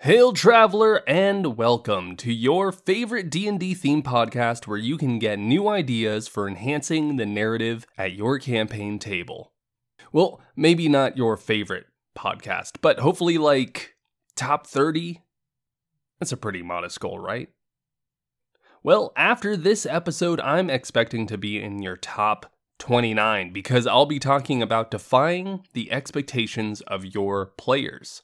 Hail traveler and welcome to your favorite D&D theme podcast where you can get new ideas for enhancing the narrative at your campaign table. Well, maybe not your favorite podcast, but hopefully like top 30. That's a pretty modest goal, right? Well, after this episode, I'm expecting to be in your top 29 because I'll be talking about defying the expectations of your players.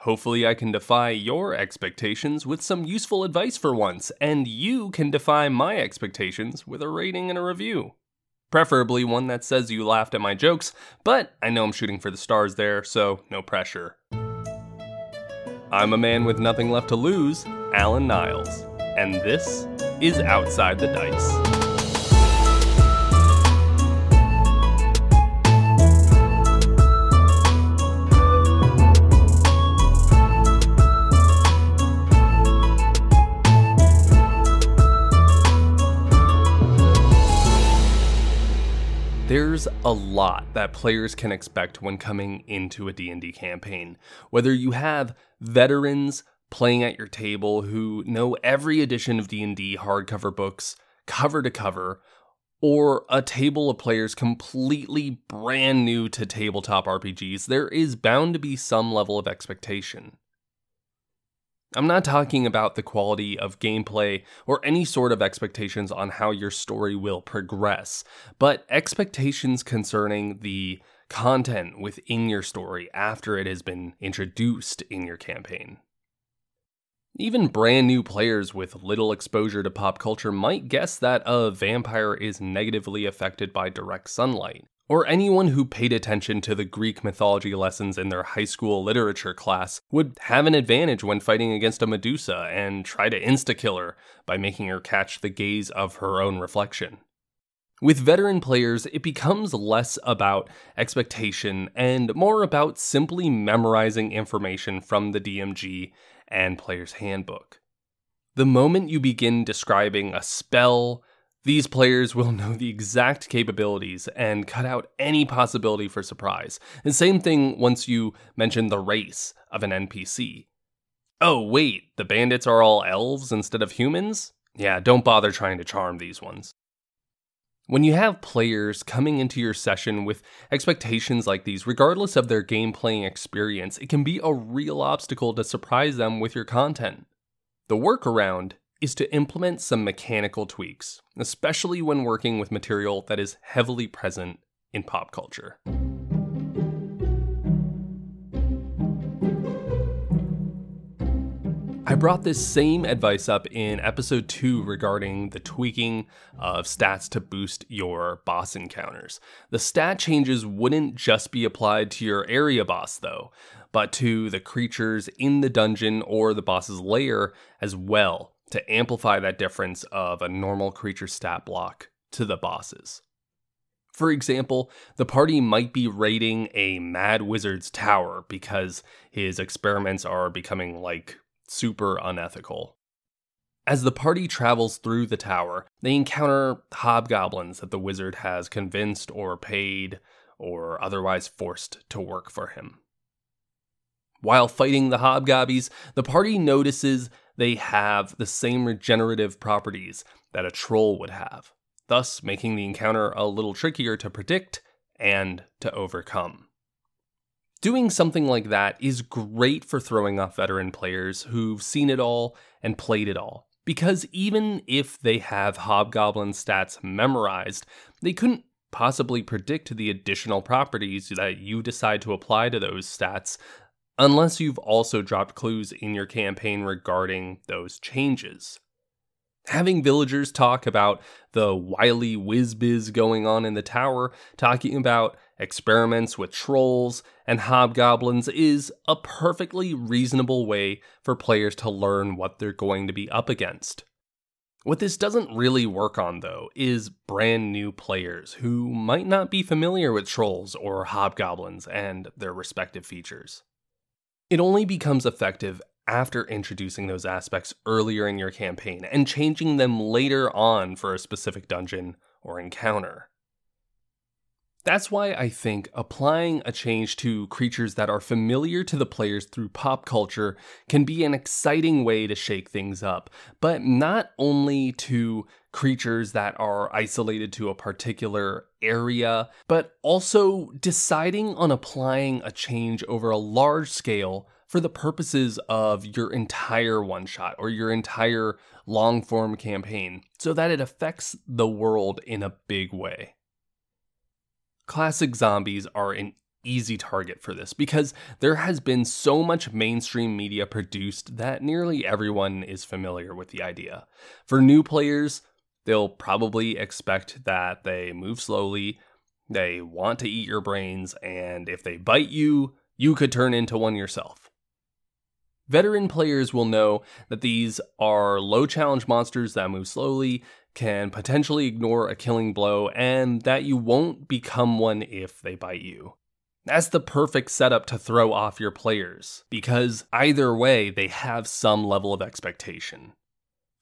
Hopefully, I can defy your expectations with some useful advice for once, and you can defy my expectations with a rating and a review. Preferably one that says you laughed at my jokes, but I know I'm shooting for the stars there, so no pressure. I'm a man with nothing left to lose, Alan Niles, and this is Outside the Dice. There's a lot that players can expect when coming into a D&D campaign. Whether you have veterans playing at your table who know every edition of D&D hardcover books cover to cover, or a table of players completely brand new to tabletop RPGs, there is bound to be some level of expectation. I'm not talking about the quality of gameplay or any sort of expectations on how your story will progress, but expectations concerning the content within your story after it has been introduced in your campaign. Even brand new players with little exposure to pop culture might guess that a vampire is negatively affected by direct sunlight, or anyone who paid attention to the Greek mythology lessons in their high school literature class would have an advantage when fighting against a Medusa and try to insta kill her by making her catch the gaze of her own reflection. With veteran players, it becomes less about expectation and more about simply memorizing information from the DMG and player's handbook. The moment you begin describing a spell, these players will know the exact capabilities and cut out any possibility for surprise. And same thing once you mention the race of an NPC. Oh, wait, the bandits are all elves instead of humans? Yeah, don't bother trying to charm these ones. When you have players coming into your session with expectations like these, regardless of their game playing experience, it can be a real obstacle to surprise them with your content. The workaround is to implement some mechanical tweaks, especially when working with material that is heavily present in pop culture. I brought this same advice up in episode 2 regarding the tweaking of stats to boost your boss encounters. The stat changes wouldn't just be applied to your area boss, though, but to the creatures in the dungeon or the boss's lair as well to amplify that difference of a normal creature stat block to the bosses. For example, the party might be raiding a mad wizard's tower because his experiments are becoming like super unethical. As the party travels through the tower, they encounter hobgoblins that the wizard has convinced or paid or otherwise forced to work for him. While fighting the hobgobbies, the party notices they have the same regenerative properties that a troll would have, thus making the encounter a little trickier to predict and to overcome. Doing something like that is great for throwing off veteran players who've seen it all and played it all, because even if they have Hobgoblin stats memorized, they couldn't possibly predict the additional properties that you decide to apply to those stats unless you've also dropped clues in your campaign regarding those changes. Having villagers talk about the wily whiz going on in the tower, talking about experiments with trolls and hobgoblins is a perfectly reasonable way for players to learn what they're going to be up against. What this doesn't really work on, though, is brand new players who might not be familiar with trolls or hobgoblins and their respective features. It only becomes effective after introducing those aspects earlier in your campaign and changing them later on for a specific dungeon or encounter. That's why I think applying a change to creatures that are familiar to the players through pop culture can be an exciting way to shake things up, but not only to creatures that are isolated to a particular area, but also deciding on applying a change over a large scale for the purposes of your entire one shot or your entire long form campaign so that it affects the world in a big way. Classic zombies are an easy target for this because there has been so much mainstream media produced that nearly everyone is familiar with the idea. For new players, they'll probably expect that they move slowly, they want to eat your brains, and if they bite you, you could turn into one yourself. Veteran players will know that these are low challenge monsters that move slowly can potentially ignore a killing blow, and that you won't become one if they bite you. That's the perfect setup to throw off your players, because either way, they have some level of expectation.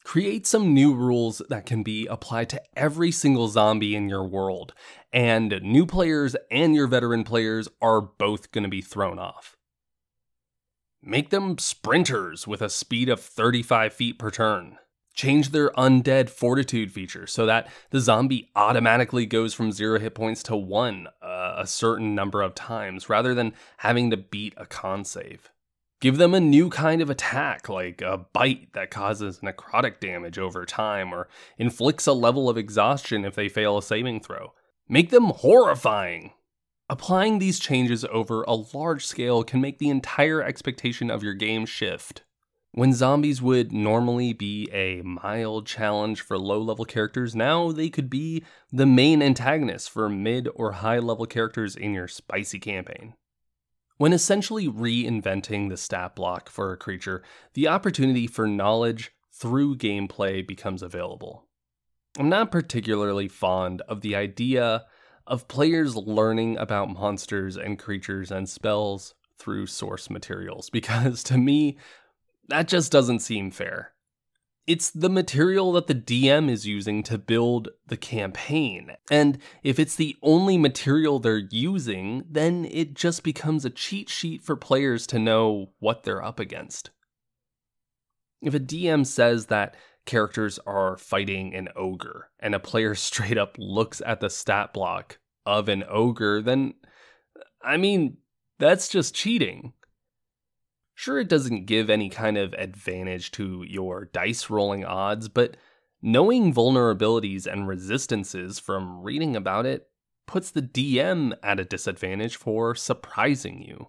Create some new rules that can be applied to every single zombie in your world, and new players and your veteran players are both going to be thrown off. Make them sprinters with a speed of 35 feet per turn change their undead fortitude feature so that the zombie automatically goes from zero hit points to one uh, a certain number of times rather than having to beat a con save. Give them a new kind of attack, like a bite that causes necrotic damage over time or inflicts a level of exhaustion if they fail a saving throw. Make them horrifying. Applying these changes over a large scale can make the entire expectation of your game shift. When zombies would normally be a mild challenge for low level characters, now they could be the main antagonists for mid or high level characters in your spicy campaign. When essentially reinventing the stat block for a creature, the opportunity for knowledge through gameplay becomes available. I'm not particularly fond of the idea of players learning about monsters and creatures and spells through source materials because to me, that just doesn't seem fair. It's the material that the DM is using to build the campaign. And if it's the only material they're using, then it just becomes a cheat sheet for players to know what they're up against. If a DM says that characters are fighting an ogre and a player straight up looks at the stat block of an ogre, then I mean, that's just cheating. Sure, it doesn't give any kind of advantage to your dice rolling odds, but knowing vulnerabilities and resistances from reading about it puts the DM at a disadvantage for surprising you.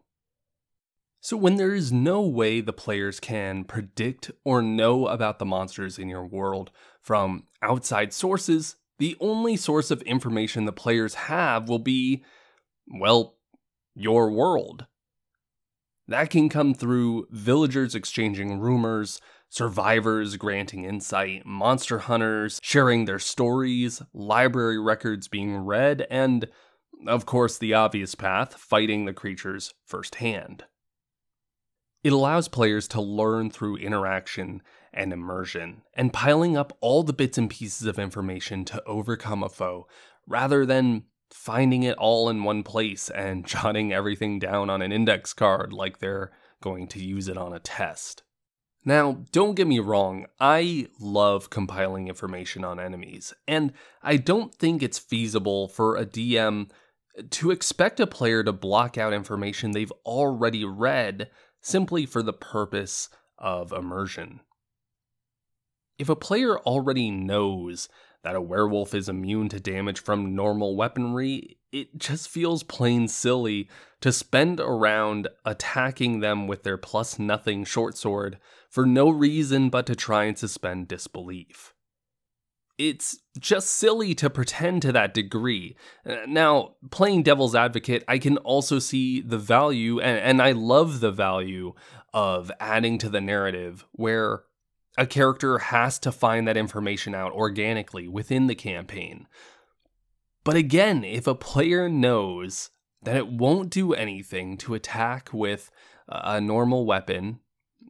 So, when there is no way the players can predict or know about the monsters in your world from outside sources, the only source of information the players have will be, well, your world. That can come through villagers exchanging rumors, survivors granting insight, monster hunters sharing their stories, library records being read, and, of course, the obvious path fighting the creatures firsthand. It allows players to learn through interaction and immersion, and piling up all the bits and pieces of information to overcome a foe, rather than finding it all in one place and jotting everything down on an index card like they're going to use it on a test. Now, don't get me wrong, I love compiling information on enemies, and I don't think it's feasible for a DM to expect a player to block out information they've already read simply for the purpose of immersion. If a player already knows that a werewolf is immune to damage from normal weaponry, it just feels plain silly to spend around attacking them with their plus nothing short sword for no reason but to try and suspend disbelief. It's just silly to pretend to that degree. Uh, now, playing devil's advocate, I can also see the value, and, and I love the value of adding to the narrative where a character has to find that information out organically within the campaign. But again, if a player knows that it won't do anything to attack with a normal weapon,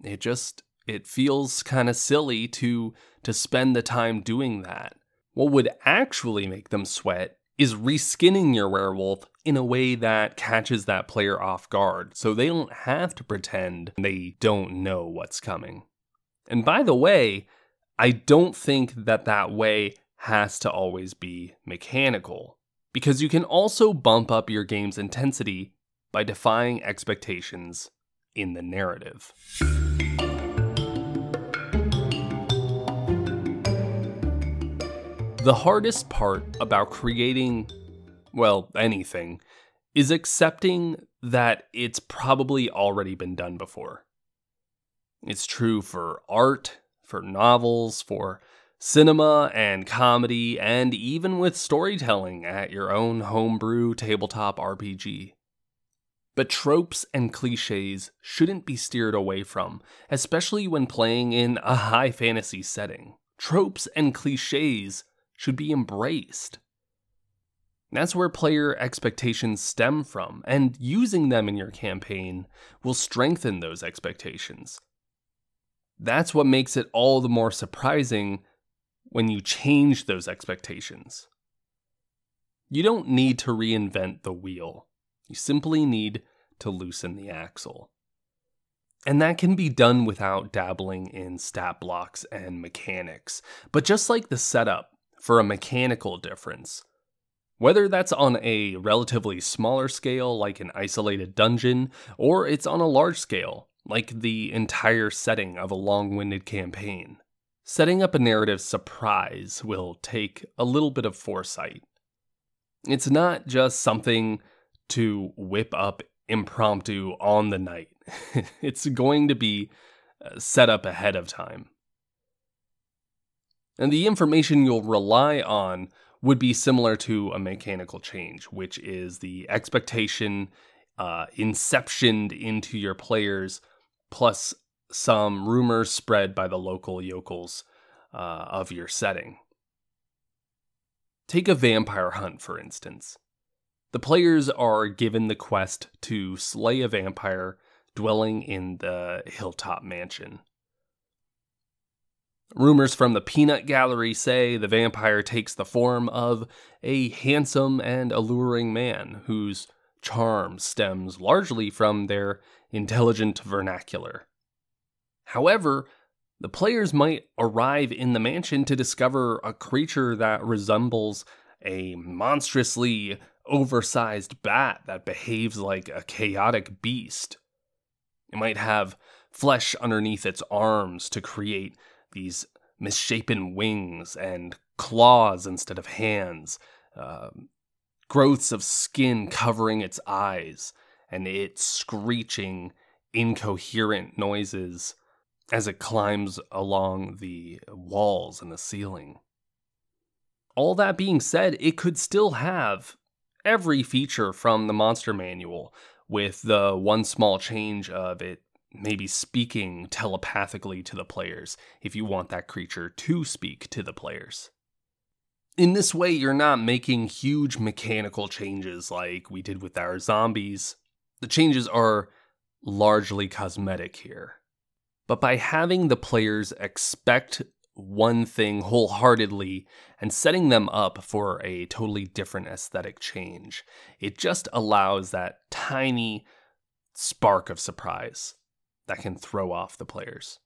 it just it feels kind of silly to to spend the time doing that. What would actually make them sweat is reskinning your werewolf in a way that catches that player off guard so they don't have to pretend they don't know what's coming. And by the way, I don't think that that way has to always be mechanical, because you can also bump up your game's intensity by defying expectations in the narrative. The hardest part about creating, well, anything, is accepting that it's probably already been done before. It's true for art, for novels, for cinema and comedy, and even with storytelling at your own homebrew tabletop RPG. But tropes and cliches shouldn't be steered away from, especially when playing in a high fantasy setting. Tropes and cliches should be embraced. That's where player expectations stem from, and using them in your campaign will strengthen those expectations. That's what makes it all the more surprising when you change those expectations. You don't need to reinvent the wheel, you simply need to loosen the axle. And that can be done without dabbling in stat blocks and mechanics. But just like the setup, for a mechanical difference. Whether that's on a relatively smaller scale, like an isolated dungeon, or it's on a large scale, like the entire setting of a long winded campaign. Setting up a narrative surprise will take a little bit of foresight. It's not just something to whip up impromptu on the night, it's going to be uh, set up ahead of time. And the information you'll rely on would be similar to a mechanical change, which is the expectation uh, inceptioned into your players, plus some rumors spread by the local yokels uh, of your setting. Take a vampire hunt, for instance. The players are given the quest to slay a vampire dwelling in the hilltop mansion. Rumors from the peanut gallery say the vampire takes the form of a handsome and alluring man whose charm stems largely from their intelligent vernacular. However, the players might arrive in the mansion to discover a creature that resembles a monstrously oversized bat that behaves like a chaotic beast. It might have flesh underneath its arms to create these misshapen wings and claws instead of hands, uh, growths of skin covering its eyes, and it screeching incoherent noises as it climbs along the walls and the ceiling. All that being said, it could still have every feature from the monster manual, with the one small change of it maybe speaking telepathically to the players if you want that creature to speak to the players. In this way, you're not making huge mechanical changes like we did with our zombies. The changes are largely cosmetic here. But by having the players expect one thing wholeheartedly and setting them up for a totally different aesthetic change, it just allows that tiny spark of surprise that can throw off the players.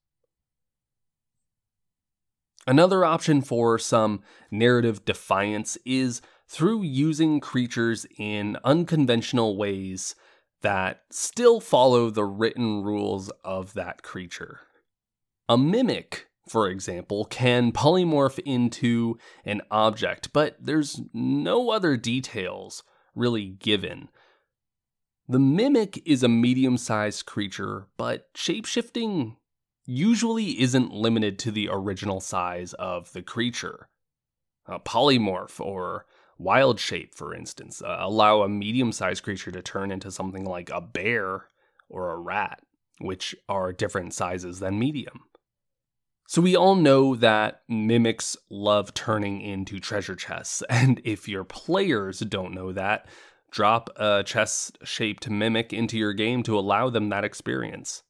Another option for some narrative defiance is through using creatures in unconventional ways that still follow the written rules of that creature. A mimic, for example, can polymorph into an object, but there's no other details really given. The mimic is a medium sized creature, but shapeshifting usually isn't limited to the original size of the creature. A polymorph or wild shape, for instance, uh, allow a medium sized creature to turn into something like a bear or a rat, which are different sizes than medium. So, we all know that mimics love turning into treasure chests, and if your players don't know that, Drop a chest shaped mimic into your game to allow them that experience.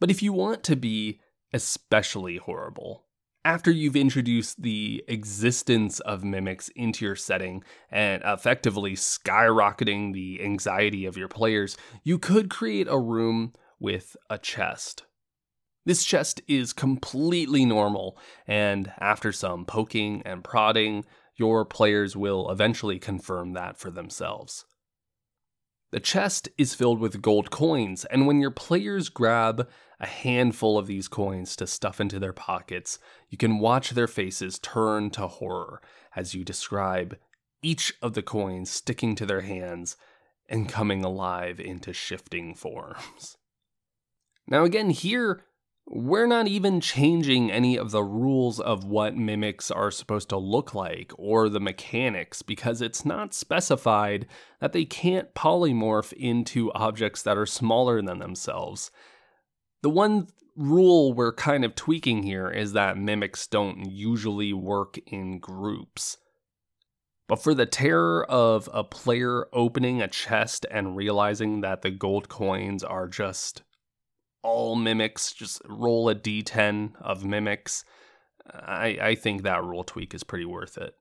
But if you want to be especially horrible, after you've introduced the existence of mimics into your setting and effectively skyrocketing the anxiety of your players, you could create a room with a chest. This chest is completely normal, and after some poking and prodding, your players will eventually confirm that for themselves. The chest is filled with gold coins, and when your players grab a handful of these coins to stuff into their pockets, you can watch their faces turn to horror as you describe each of the coins sticking to their hands and coming alive into shifting forms. Now, again, here we're not even changing any of the rules of what mimics are supposed to look like or the mechanics because it's not specified that they can't polymorph into objects that are smaller than themselves. The one rule we're kind of tweaking here is that mimics don't usually work in groups. But for the terror of a player opening a chest and realizing that the gold coins are just all mimics, just roll a d10 of mimics. I, I think that rule tweak is pretty worth it.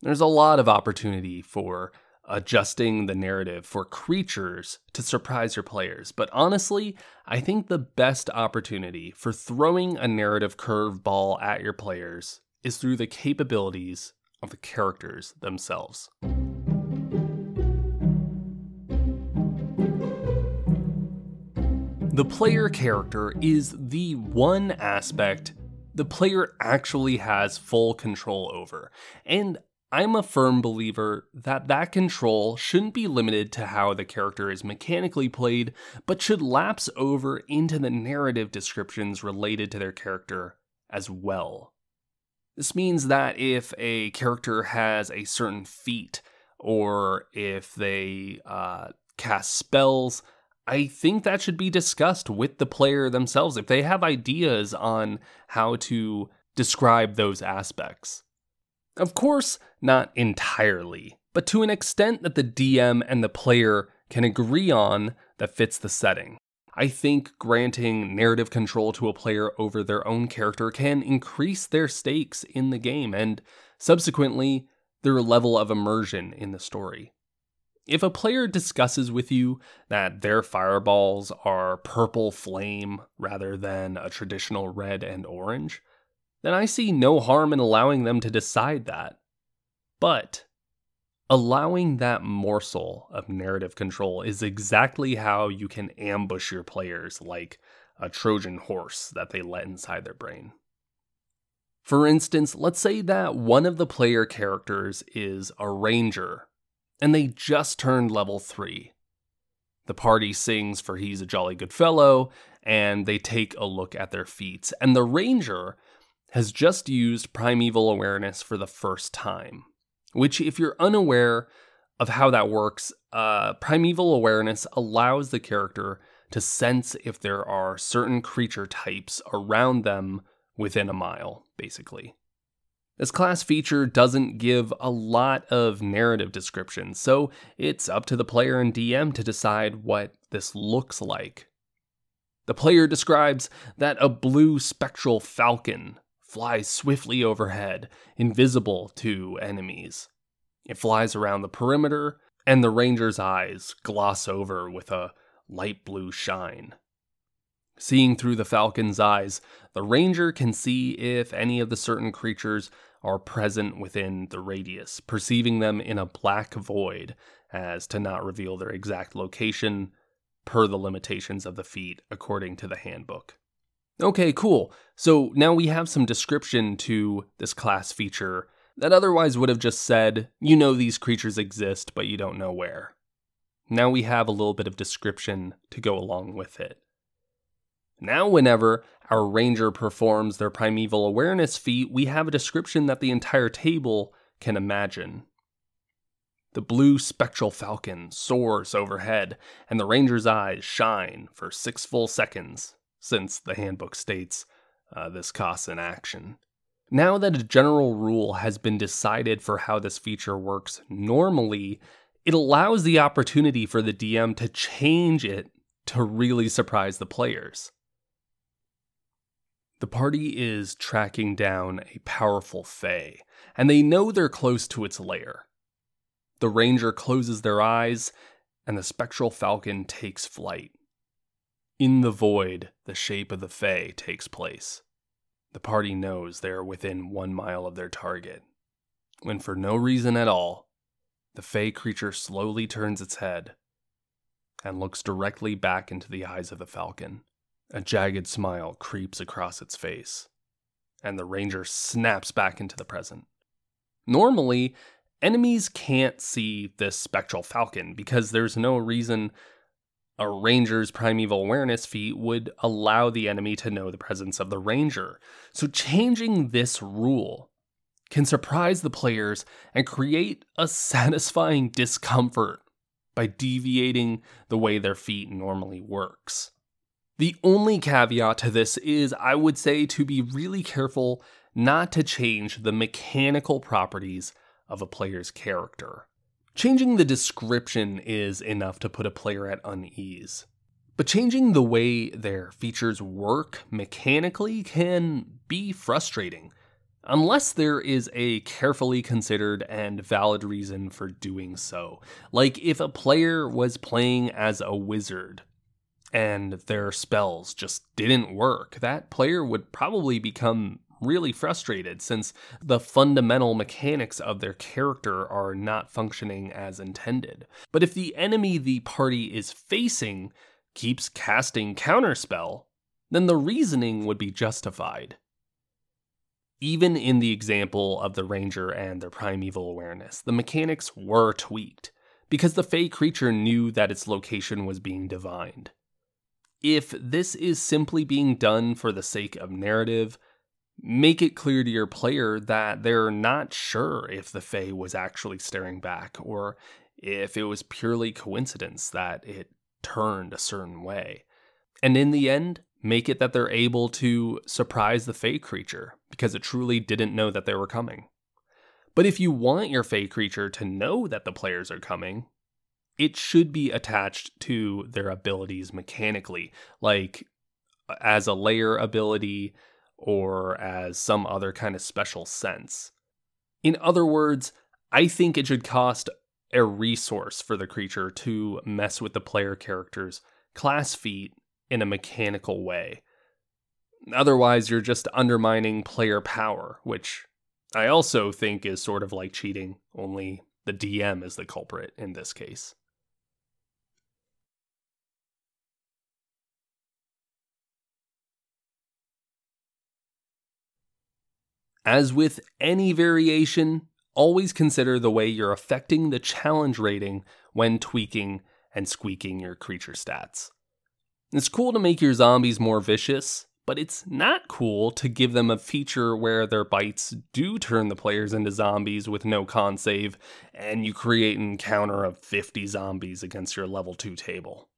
There's a lot of opportunity for adjusting the narrative for creatures to surprise your players, but honestly, I think the best opportunity for throwing a narrative curveball at your players is through the capabilities of the characters themselves. The player character is the one aspect the player actually has full control over, and I'm a firm believer that that control shouldn't be limited to how the character is mechanically played, but should lapse over into the narrative descriptions related to their character as well. This means that if a character has a certain feat, or if they uh, cast spells, I think that should be discussed with the player themselves if they have ideas on how to describe those aspects. Of course, not entirely, but to an extent that the DM and the player can agree on that fits the setting. I think granting narrative control to a player over their own character can increase their stakes in the game and subsequently their level of immersion in the story. If a player discusses with you that their fireballs are purple flame rather than a traditional red and orange, then I see no harm in allowing them to decide that. But allowing that morsel of narrative control is exactly how you can ambush your players like a Trojan horse that they let inside their brain. For instance, let's say that one of the player characters is a ranger and they just turned level 3. The party sings for He's a Jolly Good Fellow, and they take a look at their feats. And the Ranger has just used Primeval Awareness for the first time, which, if you're unaware of how that works, uh, Primeval Awareness allows the character to sense if there are certain creature types around them within a mile, basically. This class feature doesn't give a lot of narrative description, so it's up to the player and DM to decide what this looks like. The player describes that a blue spectral falcon flies swiftly overhead, invisible to enemies. It flies around the perimeter, and the ranger's eyes gloss over with a light blue shine. Seeing through the falcon's eyes, the ranger can see if any of the certain creatures are present within the radius, perceiving them in a black void as to not reveal their exact location per the limitations of the feat according to the handbook. Okay, cool. So now we have some description to this class feature that otherwise would have just said, you know these creatures exist, but you don't know where. Now we have a little bit of description to go along with it. Now, whenever our ranger performs their primeval awareness feat, we have a description that the entire table can imagine. The blue spectral falcon soars overhead, and the ranger's eyes shine for six full seconds, since the handbook states uh, this costs an action. Now that a general rule has been decided for how this feature works normally, it allows the opportunity for the DM to change it to really surprise the players. The party is tracking down a powerful Fae, and they know they're close to its lair. The ranger closes their eyes, and the spectral falcon takes flight. In the void, the shape of the Fae takes place. The party knows they are within one mile of their target, when for no reason at all, the Fae creature slowly turns its head and looks directly back into the eyes of the falcon. A jagged smile creeps across its face, and the ranger snaps back into the present. Normally, enemies can't see this spectral falcon because there's no reason a ranger's primeval awareness feat would allow the enemy to know the presence of the ranger. So, changing this rule can surprise the players and create a satisfying discomfort by deviating the way their feat normally works. The only caveat to this is I would say to be really careful not to change the mechanical properties of a player's character. Changing the description is enough to put a player at unease. But changing the way their features work mechanically can be frustrating, unless there is a carefully considered and valid reason for doing so. Like if a player was playing as a wizard and their spells just didn't work, that player would probably become really frustrated since the fundamental mechanics of their character are not functioning as intended. But if the enemy the party is facing keeps casting counterspell, then the reasoning would be justified. Even in the example of the ranger and their primeval awareness, the mechanics were tweaked because the Fey creature knew that its location was being divined. If this is simply being done for the sake of narrative, make it clear to your player that they're not sure if the Fae was actually staring back or if it was purely coincidence that it turned a certain way. And in the end, make it that they're able to surprise the Fae creature because it truly didn't know that they were coming. But if you want your Fae creature to know that the players are coming, it should be attached to their abilities mechanically, like uh, as a lair ability, or as some other kind of special sense. In other words, I think it should cost a resource for the creature to mess with the player character's class feat in a mechanical way. Otherwise, you're just undermining player power, which I also think is sort of like cheating, only the DM is the culprit in this case. As with any variation, always consider the way you're affecting the challenge rating when tweaking and squeaking your creature stats. It's cool to make your zombies more vicious, but it's not cool to give them a feature where their bites do turn the players into zombies with no con save, and you create an encounter of 50 zombies against your level 2 table.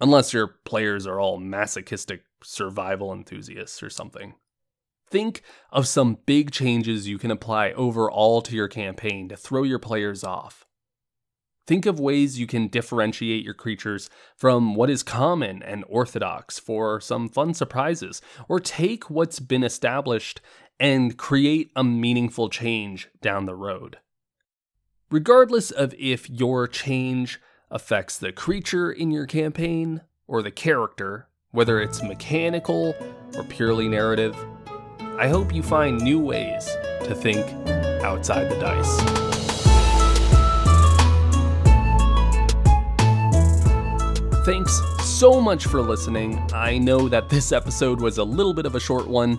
Unless your players are all masochistic survival enthusiasts or something. Think of some big changes you can apply overall to your campaign to throw your players off. Think of ways you can differentiate your creatures from what is common and orthodox for some fun surprises, or take what's been established and create a meaningful change down the road. Regardless of if your change affects the creature in your campaign or the character, whether it's mechanical or purely narrative, I hope you find new ways to think outside the dice. Thanks so much for listening. I know that this episode was a little bit of a short one,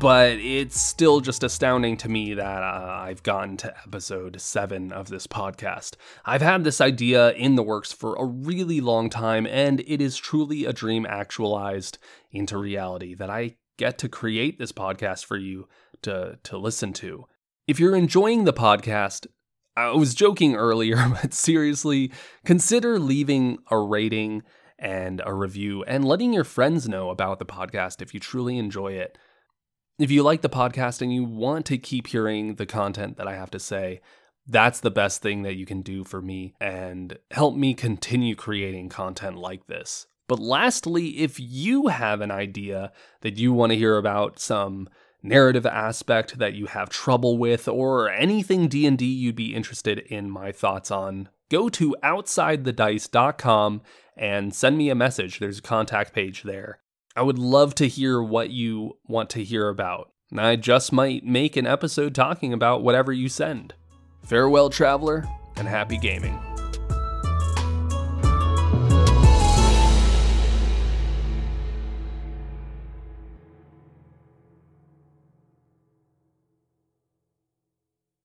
but it's still just astounding to me that uh, I've gotten to episode seven of this podcast. I've had this idea in the works for a really long time, and it is truly a dream actualized into reality that I get to create this podcast for you to to listen to. If you're enjoying the podcast, I was joking earlier, but seriously, consider leaving a rating and a review and letting your friends know about the podcast if you truly enjoy it. If you like the podcast and you want to keep hearing the content that I have to say, that's the best thing that you can do for me and help me continue creating content like this. But lastly, if you have an idea that you want to hear about some narrative aspect that you have trouble with or anything D&D you'd be interested in my thoughts on, go to outsidethedice.com and send me a message. There's a contact page there. I would love to hear what you want to hear about. And I just might make an episode talking about whatever you send. Farewell, traveler, and happy gaming.